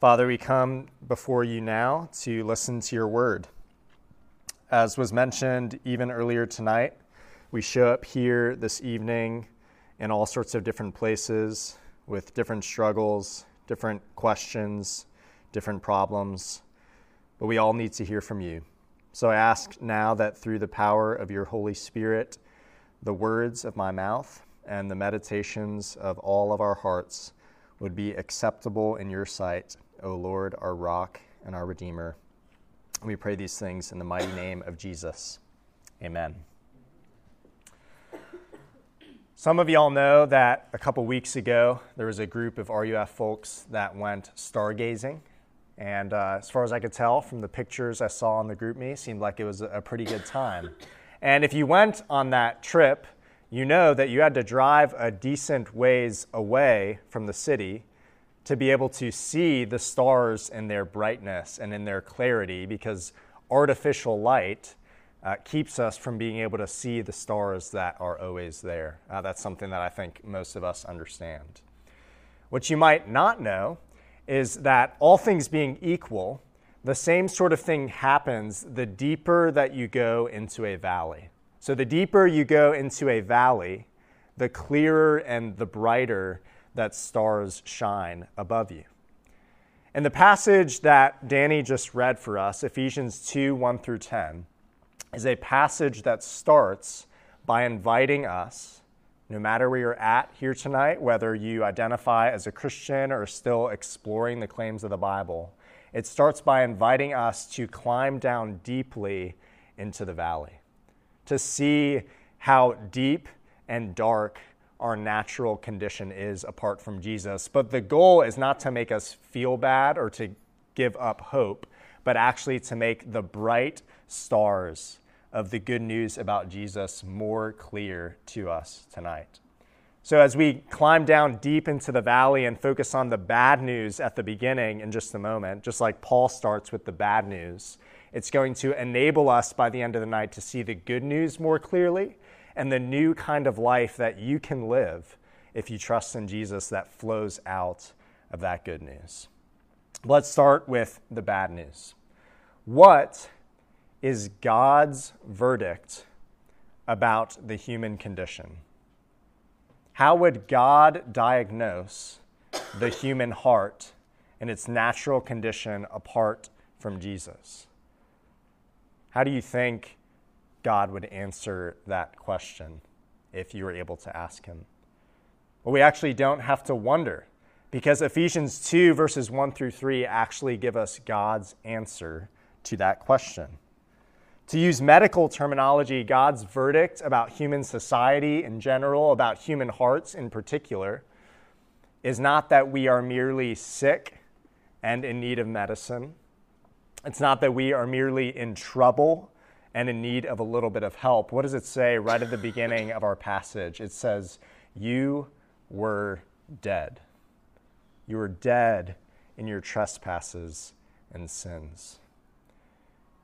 Father, we come before you now to listen to your word. As was mentioned even earlier tonight, we show up here this evening in all sorts of different places with different struggles, different questions, different problems, but we all need to hear from you. So I ask now that through the power of your Holy Spirit, the words of my mouth and the meditations of all of our hearts would be acceptable in your sight O Lord, our rock and our Redeemer. We pray these things in the mighty name of Jesus. Amen. Some of y'all know that a couple weeks ago there was a group of RUF folks that went stargazing. And uh, as far as I could tell from the pictures I saw on the GroupMe, seemed like it was a pretty good time. And if you went on that trip, you know that you had to drive a decent ways away from the city to be able to see the stars in their brightness and in their clarity because artificial light uh, keeps us from being able to see the stars that are always there. Uh, that's something that I think most of us understand. What you might not know is that all things being equal, the same sort of thing happens the deeper that you go into a valley. So, the deeper you go into a valley, the clearer and the brighter that stars shine above you. And the passage that Danny just read for us, Ephesians 2 1 through 10, is a passage that starts by inviting us, no matter where you're at here tonight, whether you identify as a Christian or still exploring the claims of the Bible, it starts by inviting us to climb down deeply into the valley, to see how deep and dark our natural condition is apart from Jesus. But the goal is not to make us feel bad or to give up hope, but actually to make the bright stars of the good news about Jesus more clear to us tonight. So, as we climb down deep into the valley and focus on the bad news at the beginning in just a moment, just like Paul starts with the bad news, it's going to enable us by the end of the night to see the good news more clearly and the new kind of life that you can live if you trust in Jesus that flows out of that good news. Let's start with the bad news. What is God's verdict about the human condition? How would God diagnose the human heart in its natural condition apart from Jesus? How do you think God would answer that question if you were able to ask him. Well, we actually don't have to wonder because Ephesians 2, verses 1 through 3, actually give us God's answer to that question. To use medical terminology, God's verdict about human society in general, about human hearts in particular, is not that we are merely sick and in need of medicine. It's not that we are merely in trouble and in need of a little bit of help. What does it say right at the beginning of our passage? It says, You were dead. You were dead in your trespasses and sins.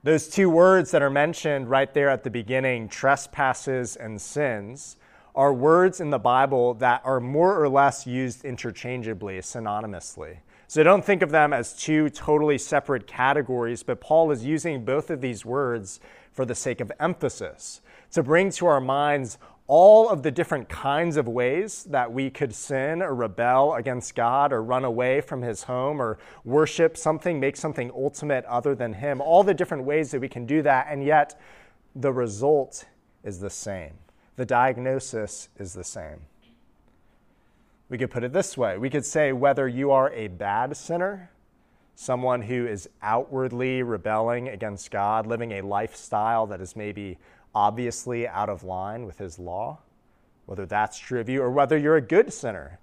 Those two words that are mentioned right there at the beginning, trespasses and sins, are words in the Bible that are more or less used interchangeably, synonymously. So don't think of them as two totally separate categories, but Paul is using both of these words for the sake of emphasis, to bring to our minds all of the different kinds of ways that we could sin or rebel against God or run away from His home or worship something, make something ultimate other than Him, all the different ways that we can do that, and yet the result is the same. The diagnosis is the same. We could put it this way we could say whether you are a bad sinner someone who is outwardly rebelling against God, living a lifestyle that is maybe obviously out of line with his law, whether that's true of you, or whether you're a good sinner,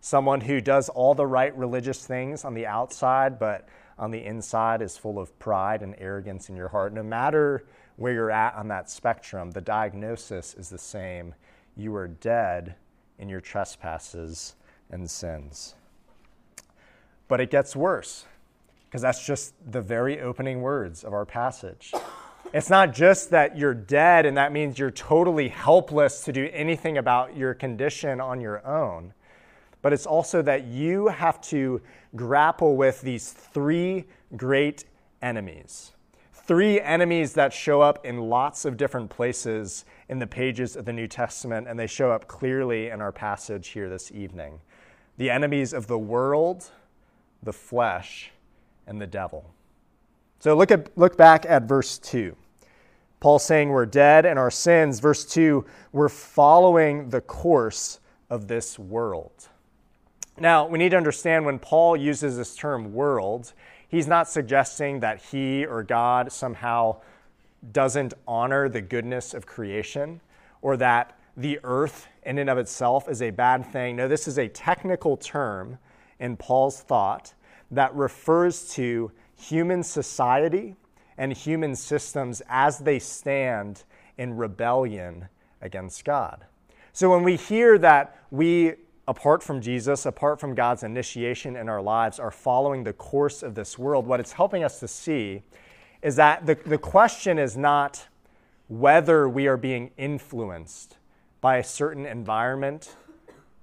someone who does all the right religious things on the outside, but on the inside is full of pride and arrogance in your heart. No matter where you're at on that spectrum, the diagnosis is the same. You are dead in your trespasses and sins. But it gets worse because that's just the very opening words of our passage. It's not just that you're dead and that means you're totally helpless to do anything about your condition on your own, but it's also that you have to grapple with these three great enemies. Three enemies that show up in lots of different places in the pages of the New Testament, and they show up clearly in our passage here this evening the enemies of the world, the flesh, and the devil. So look, at, look back at verse 2. Paul saying we're dead in our sins. Verse 2, we're following the course of this world. Now, we need to understand when Paul uses this term world, he's not suggesting that he or God somehow doesn't honor the goodness of creation or that the earth in and of itself is a bad thing. No, this is a technical term in Paul's thought that refers to human society and human systems as they stand in rebellion against God. So when we hear that we, apart from Jesus, apart from God's initiation in our lives, are following the course of this world, what it's helping us to see is that the, the question is not whether we are being influenced by a certain environment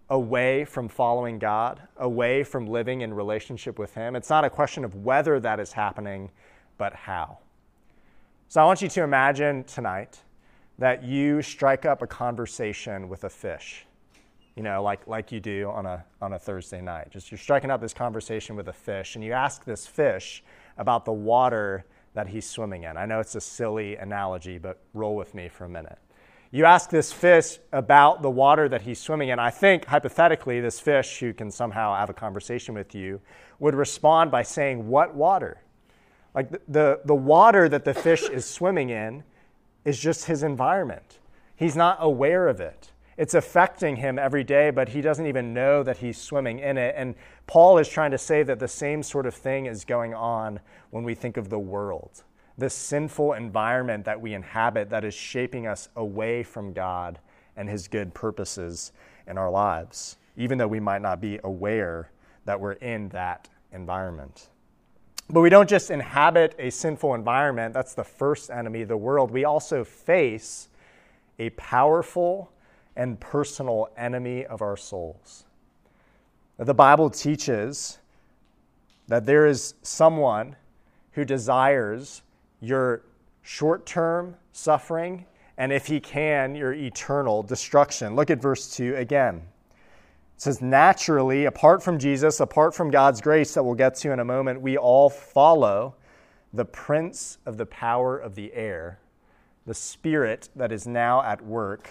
away from following God, away from living in relationship with Him. It's not a question of whether that is happening, but how. So I want you to imagine tonight that you strike up a conversation with a fish, you know, like, like you do on a, on a Thursday night. Just you're striking up this conversation with a fish, and you ask this fish about the water that he's swimming in. I know it's a silly analogy, but roll with me for a minute. You ask this fish about the water that he's swimming in. I think, hypothetically, this fish, who can somehow have a conversation with you, would respond by saying, What water? Like the, the, the water that the fish is swimming in is just his environment. He's not aware of it. It's affecting him every day, but he doesn't even know that he's swimming in it. And Paul is trying to say that the same sort of thing is going on when we think of the world, this sinful environment that we inhabit that is shaping us away from God and his good purposes in our lives, even though we might not be aware that we're in that environment. But we don't just inhabit a sinful environment, that's the first enemy, the world. We also face a powerful and personal enemy of our souls. The Bible teaches that there is someone who desires your short term suffering and, if he can, your eternal destruction. Look at verse 2 again. It says, naturally, apart from Jesus, apart from God's grace that we'll get to in a moment, we all follow the prince of the power of the air, the spirit that is now at work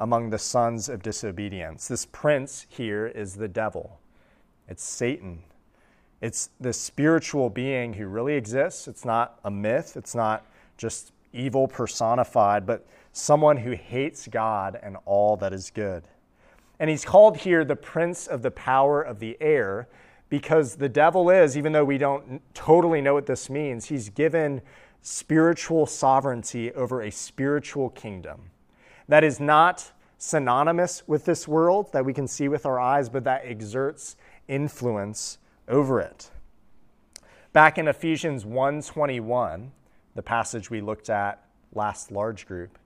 among the sons of disobedience. This prince here is the devil, it's Satan. It's the spiritual being who really exists. It's not a myth, it's not just evil personified, but someone who hates God and all that is good. And he's called here the prince of the power of the air because the devil is, even though we don't totally know what this means, he's given spiritual sovereignty over a spiritual kingdom that is not synonymous with this world that we can see with our eyes, but that exerts influence over it. Back in Ephesians 1:21, the passage we looked at last large group,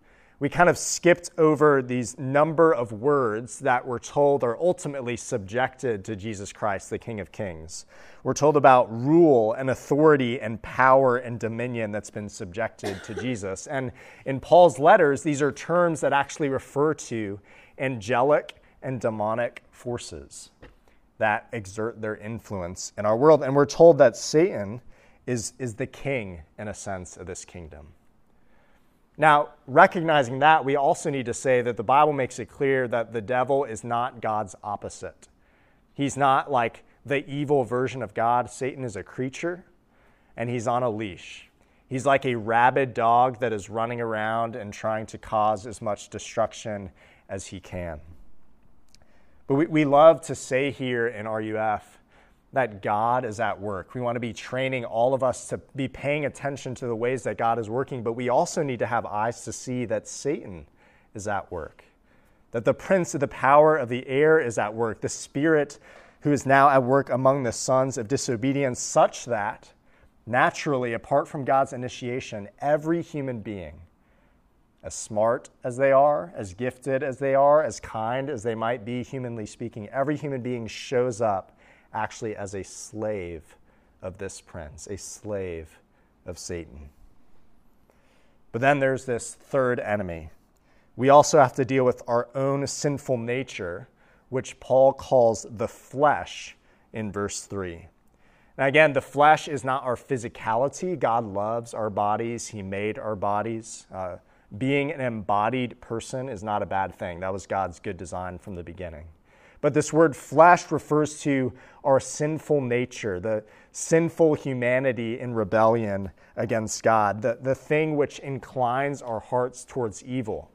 we kind of skipped over these number of words that we're told are ultimately subjected to Jesus Christ, the King of Kings. We're told about rule and authority and power and dominion that's been subjected to Jesus. And in Paul's letters, these are terms that actually refer to angelic and demonic forces that exert their influence in our world. And we're told that Satan is, is the king, in a sense, of this kingdom. Now, recognizing that, we also need to say that the Bible makes it clear that the devil is not God's opposite. He's not like the evil version of God. Satan is a creature, and he's on a leash. He's like a rabid dog that is running around and trying to cause as much destruction as he can. But we, we love to say here in RUF that God is at work. We want to be training all of us to be paying attention to the ways that God is working, but we also need to have eyes to see that Satan is at work, that the prince of the power of the air is at work, the spirit who is now at work among the sons of disobedience, such that naturally, apart from God's initiation, every human being as smart as they are, as gifted as they are, as kind as they might be, humanly speaking, every human being shows up actually as a slave of this prince, a slave of Satan. But then there's this third enemy. We also have to deal with our own sinful nature, which Paul calls the flesh in verse 3. Now, again, the flesh is not our physicality. God loves our bodies, He made our bodies. Uh, being an embodied person is not a bad thing. That was God's good design from the beginning. But this word flesh refers to our sinful nature, the sinful humanity in rebellion against God, the, the thing which inclines our hearts towards evil.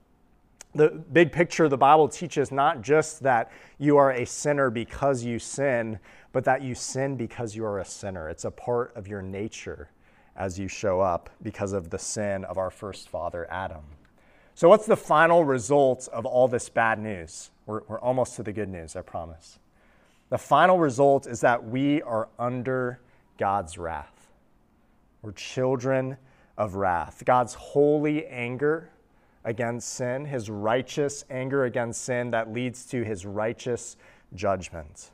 The big picture the Bible teaches not just that you are a sinner because you sin, but that you sin because you are a sinner. It's a part of your nature as you show up because of the sin of our first father, Adam. So, what's the final result of all this bad news? We're, we're almost to the good news, I promise. The final result is that we are under God's wrath. We're children of wrath. God's holy anger against sin, his righteous anger against sin that leads to his righteous judgment.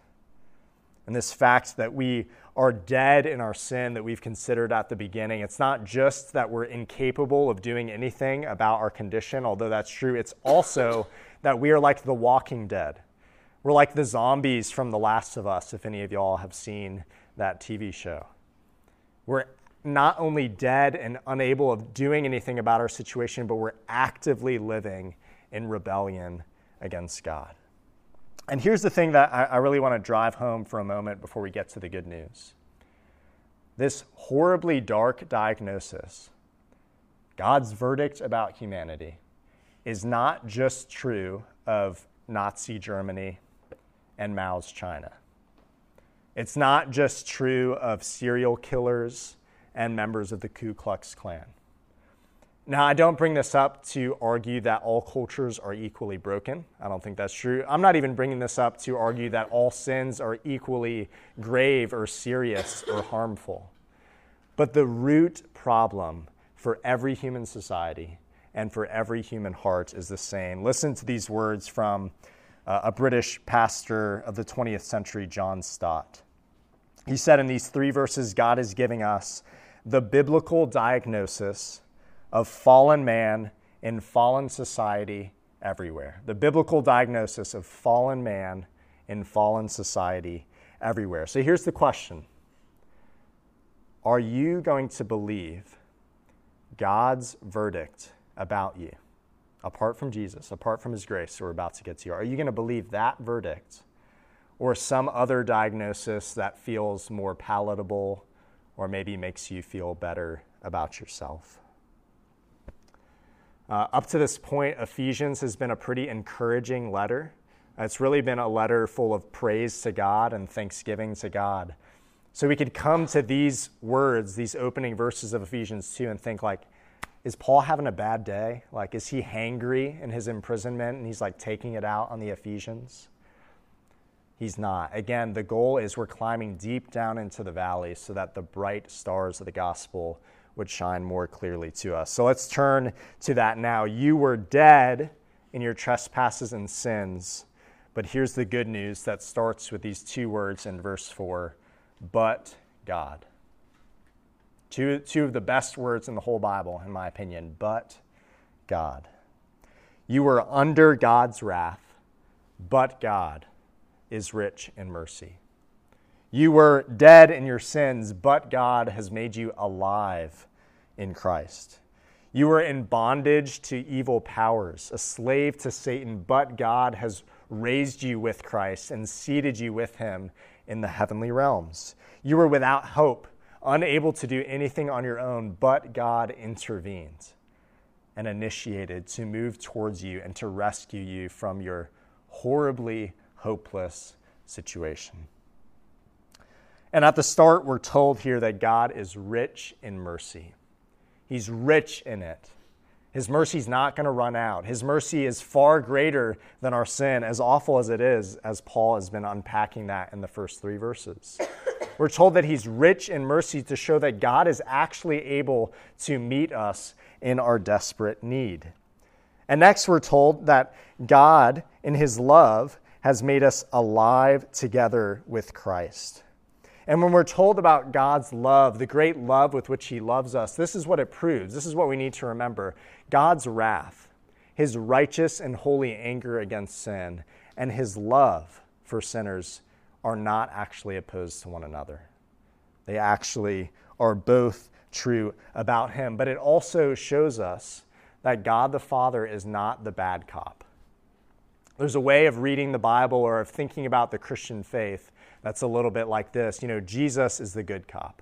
And this fact that we are dead in our sin that we've considered at the beginning. It's not just that we're incapable of doing anything about our condition, although that's true. It's also that we are like the walking dead. We're like the zombies from The Last of Us, if any of y'all have seen that TV show. We're not only dead and unable of doing anything about our situation, but we're actively living in rebellion against God. And here's the thing that I, I really want to drive home for a moment before we get to the good news. This horribly dark diagnosis, God's verdict about humanity, is not just true of Nazi Germany and Mao's China. It's not just true of serial killers and members of the Ku Klux Klan. Now, I don't bring this up to argue that all cultures are equally broken. I don't think that's true. I'm not even bringing this up to argue that all sins are equally grave or serious or harmful. But the root problem for every human society and for every human heart is the same. Listen to these words from uh, a British pastor of the 20th century, John Stott. He said in these three verses, God is giving us the biblical diagnosis of fallen man in fallen society everywhere. The biblical diagnosis of fallen man in fallen society everywhere. So here's the question Are you going to believe God's verdict about you, apart from Jesus, apart from his grace we're about to get to? Are you going to believe that verdict or some other diagnosis that feels more palatable or maybe makes you feel better about yourself? Uh, up to this point, Ephesians has been a pretty encouraging letter. It's really been a letter full of praise to God and thanksgiving to God. So we could come to these words, these opening verses of Ephesians 2, and think, like, is Paul having a bad day? Like, is he hangry in his imprisonment and he's like taking it out on the Ephesians? He's not. Again, the goal is we're climbing deep down into the valley so that the bright stars of the gospel would shine more clearly to us. So let's turn to that now. You were dead in your trespasses and sins, but here's the good news that starts with these two words in verse 4 but God. Two, two of the best words in the whole Bible, in my opinion, but God. You were under God's wrath, but God is rich in mercy. You were dead in your sins, but God has made you alive in Christ. You were in bondage to evil powers, a slave to Satan, but God has raised you with Christ and seated you with him in the heavenly realms. You were without hope, unable to do anything on your own, but God intervened and initiated to move towards you and to rescue you from your horribly hopeless situation. And at the start, we're told here that God is rich in mercy. He's rich in it. His mercy is not going to run out. His mercy is far greater than our sin, as awful as it is, as Paul has been unpacking that in the first three verses. We're told that he's rich in mercy to show that God is actually able to meet us in our desperate need. And next, we're told that God, in his love, has made us alive together with Christ. And when we're told about God's love, the great love with which he loves us, this is what it proves. This is what we need to remember God's wrath, his righteous and holy anger against sin, and his love for sinners are not actually opposed to one another. They actually are both true about him. But it also shows us that God the Father is not the bad cop. There's a way of reading the Bible or of thinking about the Christian faith that's a little bit like this. You know, Jesus is the good cop.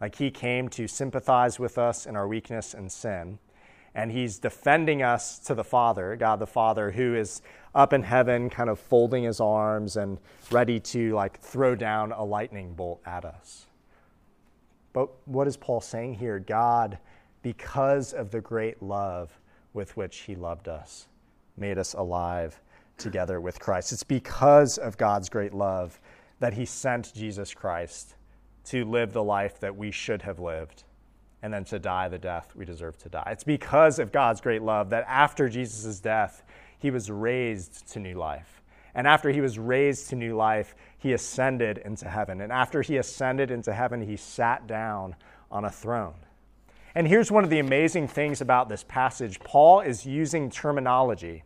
Like he came to sympathize with us in our weakness and sin. And he's defending us to the Father, God the Father, who is up in heaven, kind of folding his arms and ready to like throw down a lightning bolt at us. But what is Paul saying here? God, because of the great love with which he loved us, made us alive together with Christ. It's because of God's great love that he sent Jesus Christ to live the life that we should have lived and then to die the death we deserve to die. It's because of God's great love that after Jesus' death, he was raised to new life. And after he was raised to new life, he ascended into heaven. And after he ascended into heaven, he sat down on a throne. And here's one of the amazing things about this passage Paul is using terminology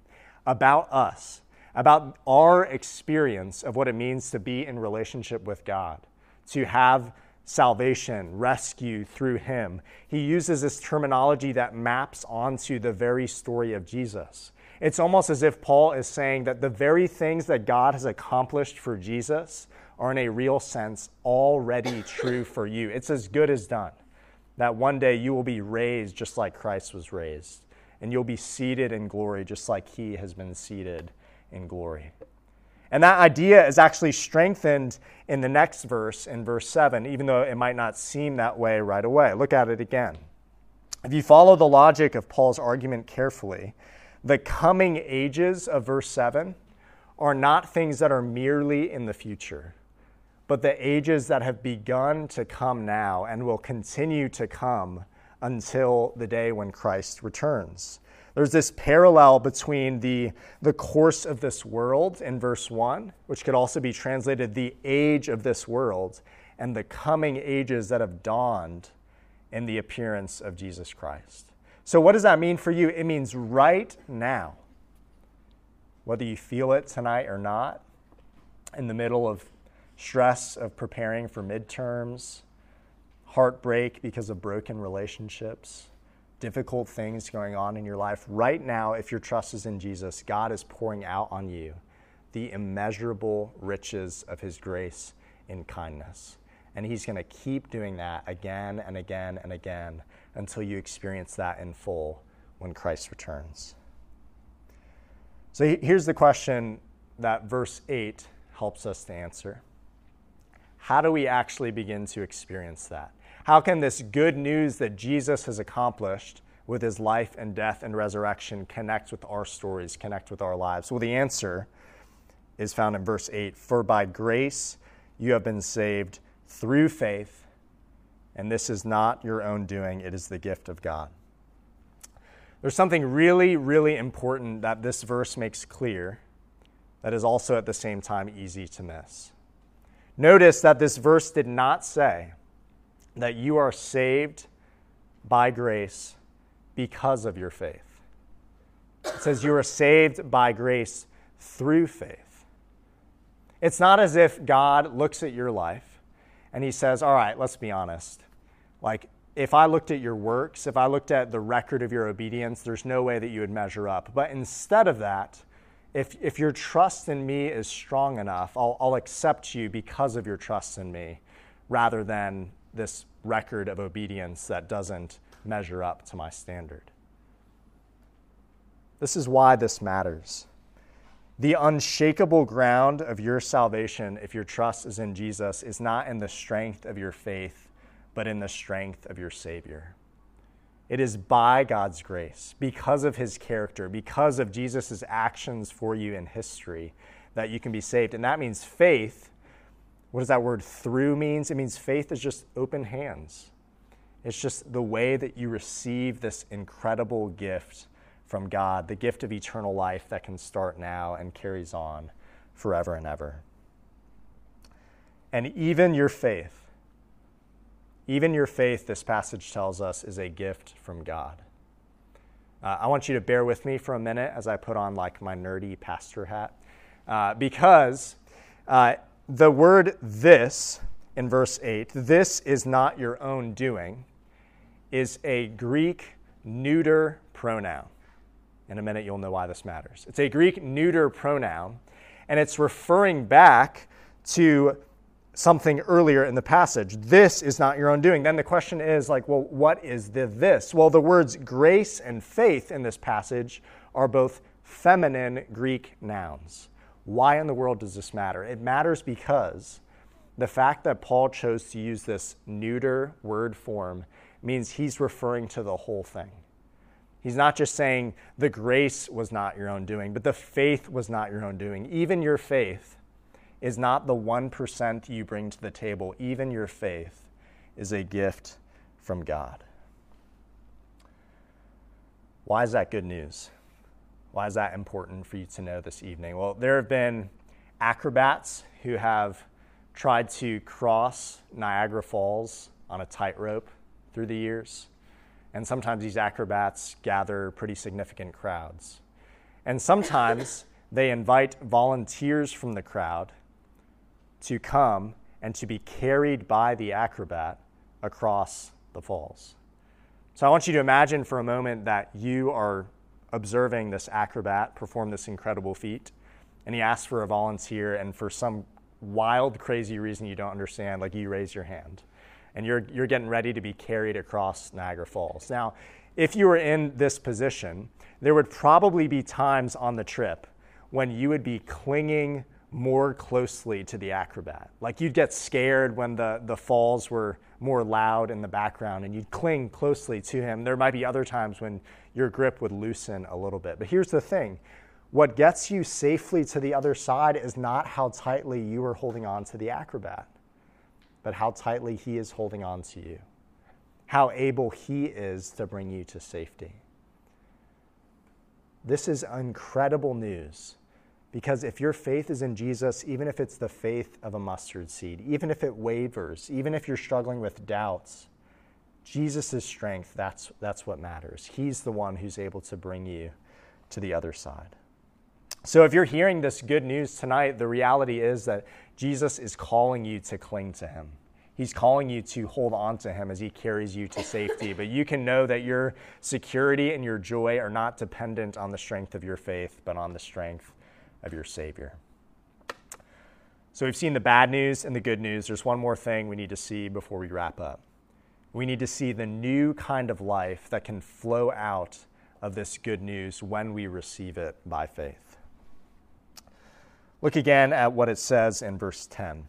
about us, about our experience of what it means to be in relationship with God, to have salvation, rescue through him. He uses this terminology that maps onto the very story of Jesus. It's almost as if Paul is saying that the very things that God has accomplished for Jesus are, in a real sense, already true for you. It's as good as done. That one day you will be raised just like Christ was raised, and you'll be seated in glory just like he has been seated in glory. And that idea is actually strengthened in the next verse, in verse 7, even though it might not seem that way right away. Look at it again. If you follow the logic of Paul's argument carefully, the coming ages of verse 7 are not things that are merely in the future, but the ages that have begun to come now and will continue to come until the day when Christ returns. There's this parallel between the, the course of this world in verse 1, which could also be translated the age of this world, and the coming ages that have dawned in the appearance of Jesus Christ. So, what does that mean for you? It means right now, whether you feel it tonight or not, in the middle of stress of preparing for midterms, heartbreak because of broken relationships, difficult things going on in your life, right now, if your trust is in Jesus, God is pouring out on you the immeasurable riches of His grace and kindness. And He's going to keep doing that again and again and again until you experience that in full when Christ returns. So here's the question that verse 8 helps us to answer How do we actually begin to experience that? How can this good news that Jesus has accomplished with his life and death and resurrection connect with our stories, connect with our lives? Well, the answer is found in verse 8 For by grace you have been saved through faith and this is not your own doing, it is the gift of God. There's something really, really important that this verse makes clear that is also at the same time easy to miss. Notice that this verse did not say that you are saved by grace because of your faith. It says you are saved by grace through faith. It's not as if God looks at your life and he says, All right, let's be honest. Like, if I looked at your works, if I looked at the record of your obedience, there's no way that you would measure up. But instead of that, if, if your trust in me is strong enough, I'll, I'll accept you because of your trust in me rather than this record of obedience that doesn't measure up to my standard. This is why this matters. The unshakable ground of your salvation, if your trust is in Jesus, is not in the strength of your faith but in the strength of your Savior. It is by God's grace, because of his character, because of Jesus' actions for you in history, that you can be saved. And that means faith. What does that word through means? It means faith is just open hands. It's just the way that you receive this incredible gift from God, the gift of eternal life that can start now and carries on forever and ever. And even your faith, even your faith, this passage tells us, is a gift from God. Uh, I want you to bear with me for a minute as I put on like my nerdy pastor hat, uh, because uh, the word this in verse 8, this is not your own doing, is a Greek neuter pronoun. In a minute, you'll know why this matters. It's a Greek neuter pronoun, and it's referring back to something earlier in the passage. This is not your own doing. Then the question is like, well, what is the this? Well, the words grace and faith in this passage are both feminine Greek nouns. Why in the world does this matter? It matters because the fact that Paul chose to use this neuter word form means he's referring to the whole thing. He's not just saying the grace was not your own doing, but the faith was not your own doing. Even your faith is not the 1% you bring to the table, even your faith is a gift from God. Why is that good news? Why is that important for you to know this evening? Well, there have been acrobats who have tried to cross Niagara Falls on a tightrope through the years. And sometimes these acrobats gather pretty significant crowds. And sometimes they invite volunteers from the crowd to come and to be carried by the acrobat across the falls. So I want you to imagine for a moment that you are observing this acrobat perform this incredible feat, and he asks for a volunteer, and for some wild, crazy reason you don't understand, like you raise your hand, and you're, you're getting ready to be carried across Niagara Falls. Now, if you were in this position, there would probably be times on the trip when you would be clinging more closely to the acrobat. Like you'd get scared when the, the falls were more loud in the background and you'd cling closely to him. There might be other times when your grip would loosen a little bit. But here's the thing what gets you safely to the other side is not how tightly you are holding on to the acrobat, but how tightly he is holding on to you, how able he is to bring you to safety. This is incredible news because if your faith is in Jesus, even if it's the faith of a mustard seed, even if it wavers, even if you're struggling with doubts, Jesus' strength, that's, that's what matters. He's the one who's able to bring you to the other side. So if you're hearing this good news tonight, the reality is that Jesus is calling you to cling to him. He's calling you to hold on to him as he carries you to safety. But you can know that your security and your joy are not dependent on the strength of your faith, but on the strength of your Savior. So we've seen the bad news and the good news. There's one more thing we need to see before we wrap up. We need to see the new kind of life that can flow out of this good news when we receive it by faith. Look again at what it says in verse 10.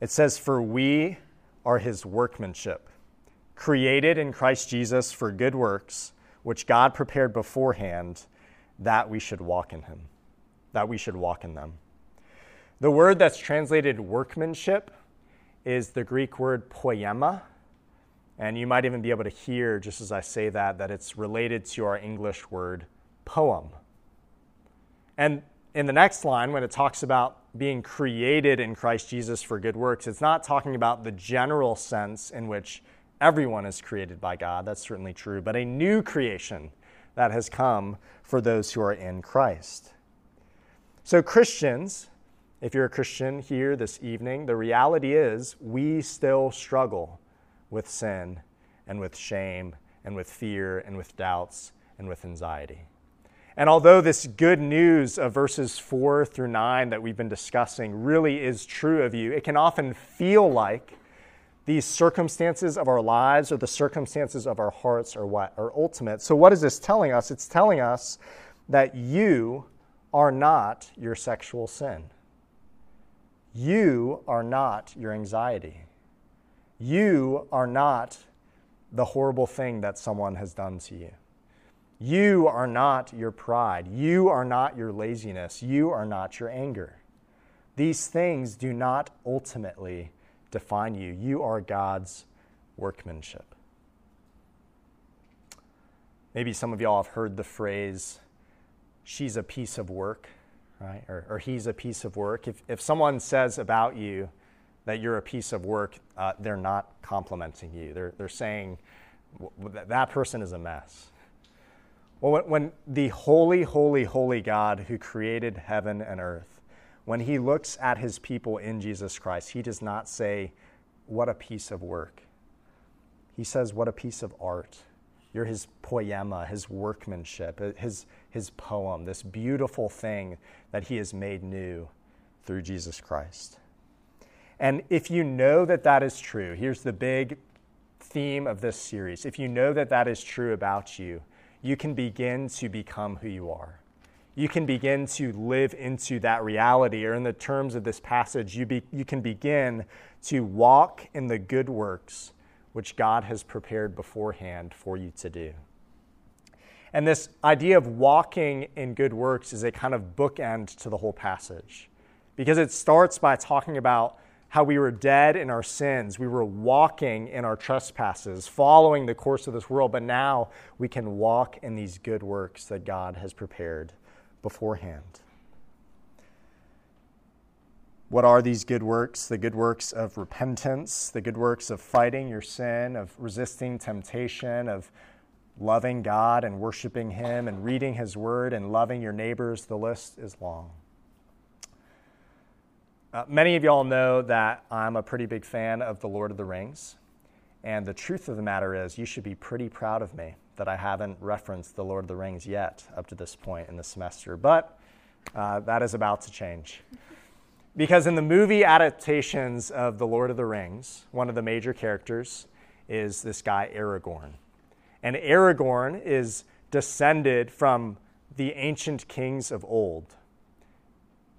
It says, For we are his workmanship, created in Christ Jesus for good works, which God prepared beforehand that we should walk in him that we should walk in them. The word that's translated workmanship is the Greek word poema. And you might even be able to hear, just as I say that, that it's related to our English word poem. And in the next line, when it talks about being created in Christ Jesus for good works, it's not talking about the general sense in which everyone is created by God. That's certainly true, but a new creation that has come for those who are in Christ. So, Christians, if you're a Christian here this evening, the reality is we still struggle with sin and with shame and with fear and with doubts and with anxiety. And although this good news of verses 4 through 9 that we've been discussing really is true of you, it can often feel like these circumstances of our lives or the circumstances of our hearts are what are ultimate. So what is this telling us? It's telling us that you are not your sexual sin. You are not your anxiety. You are not the horrible thing that someone has done to you. You are not your pride. You are not your laziness. You are not your anger. These things do not ultimately define you. You are God's workmanship. Maybe some of y'all have heard the phrase, she's a piece of work, right? Or, or he's a piece of work. If, if someone says about you that you're a piece of work, uh, they're not complimenting you. They're, they're saying that person is a mess. Well, when, the holy, holy, holy God who created heaven and earth, when he looks at his people in Jesus Christ, he does not say, What a piece of work. He says, What a piece of art. You're his poema, his workmanship, his, his poem, this beautiful thing that he has made new through Jesus Christ. And if you know that that is true, here's the big theme of this series. If you know that that is true about you, you can begin to become who you are. You can begin to live into that reality, or in the terms of this passage, you, be, you can begin to walk in the good works which God has prepared beforehand for you to do. And this idea of walking in good works is a kind of bookend to the whole passage because it starts by talking about how we were dead in our sins. We were walking in our trespasses, following the course of this world, but now we can walk in these good works that God has prepared beforehand. What are these good works? The good works of repentance, the good works of fighting your sin, of resisting temptation, of loving God and worshiping Him, and reading His Word and loving your neighbors. The list is long. Uh, many of y'all know that I'm a pretty big fan of The Lord of the Rings. And the truth of the matter is, you should be pretty proud of me that I haven't referenced The Lord of the Rings yet up to this point in the semester. But uh, that is about to change. Because in the movie adaptations of The Lord of the Rings, one of the major characters is this guy, Aragorn. And Aragorn is descended from the ancient kings of old.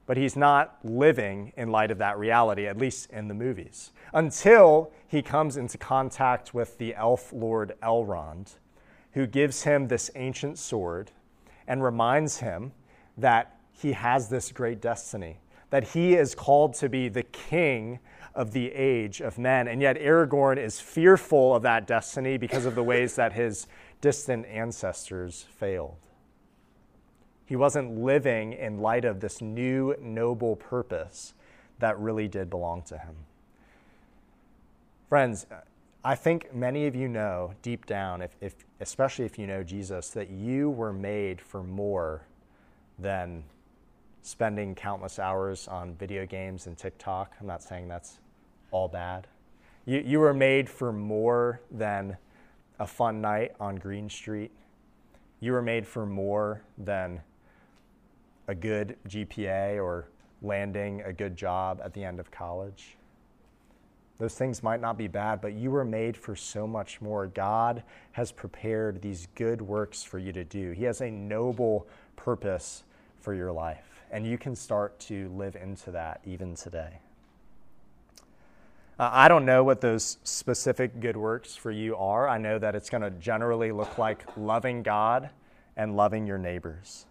But he's not living in light of that reality, at least in the movies, until he comes into contact with the elf lord Elrond, who gives him this ancient sword and reminds him that he has this great destiny that he is called to be the king of the age of men. And yet, Aragorn is fearful of that destiny because of the ways that his distant ancestors failed. He wasn't living in light of this new noble purpose that really did belong to him. Friends, I think many of you know deep down, if, if, especially if you know Jesus, that you were made for more than spending countless hours on video games and TikTok. I'm not saying that's all bad. You, you were made for more than a fun night on Green Street. You were made for more than a good GPA or landing a good job at the end of college. Those things might not be bad, but you were made for so much more. God has prepared these good works for you to do. He has a noble purpose for your life and you can start to live into that even today. Uh, I don't know what those specific good works for you are. I know that it's going to generally look like loving God and loving your neighbors.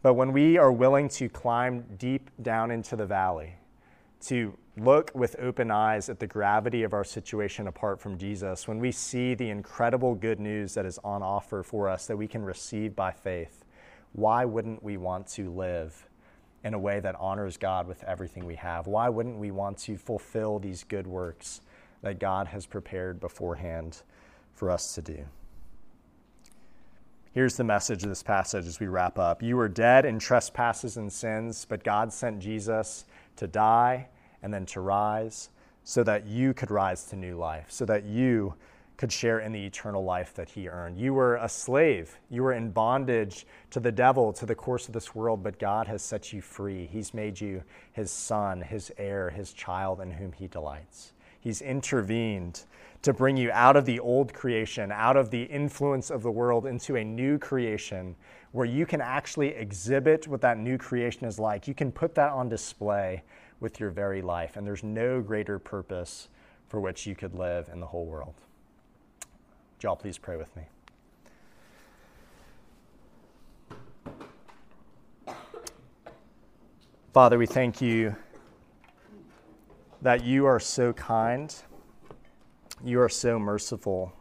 But when we are willing to climb deep down into the valley, to look with open eyes at the gravity of our situation apart from Jesus, when we see the incredible good news that is on offer for us that we can receive by faith, why wouldn't we want to live in a way that honors God with everything we have? Why wouldn't we want to fulfill these good works that God has prepared beforehand for us to do? Here's the message of this passage as we wrap up. You were dead in trespasses and sins, but God sent Jesus to die and then to rise so that you could rise to new life, so that you could share in the eternal life that he earned. You were a slave. You were in bondage to the devil, to the course of this world, but God has set you free. He's made you his son, his heir, his child in whom he delights. He's intervened to bring you out of the old creation, out of the influence of the world, into a new creation where you can actually exhibit what that new creation is like. You can put that on display with your very life, and there's no greater purpose for which you could live in the whole world y'all please pray with me? Father, we thank you that you are so kind, you are so merciful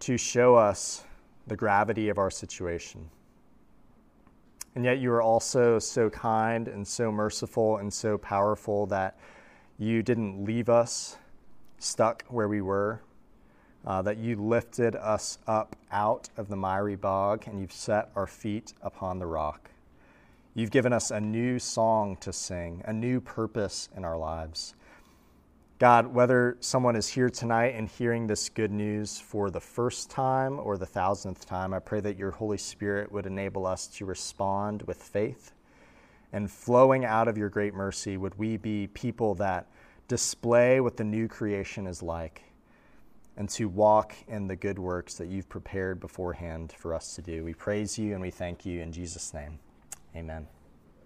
to show us the gravity of our situation. And yet, you are also so kind and so merciful and so powerful that you didn't leave us stuck where we were, uh, that you lifted us up out of the miry bog and you've set our feet upon the rock. You've given us a new song to sing, a new purpose in our lives. God, whether someone is here tonight and hearing this good news for the first time or the thousandth time, I pray that your Holy Spirit would enable us to respond with faith. And flowing out of your great mercy, would we be people that display what the new creation is like and to walk in the good works that you've prepared beforehand for us to do. We praise you and we thank you in Jesus' name. Amen.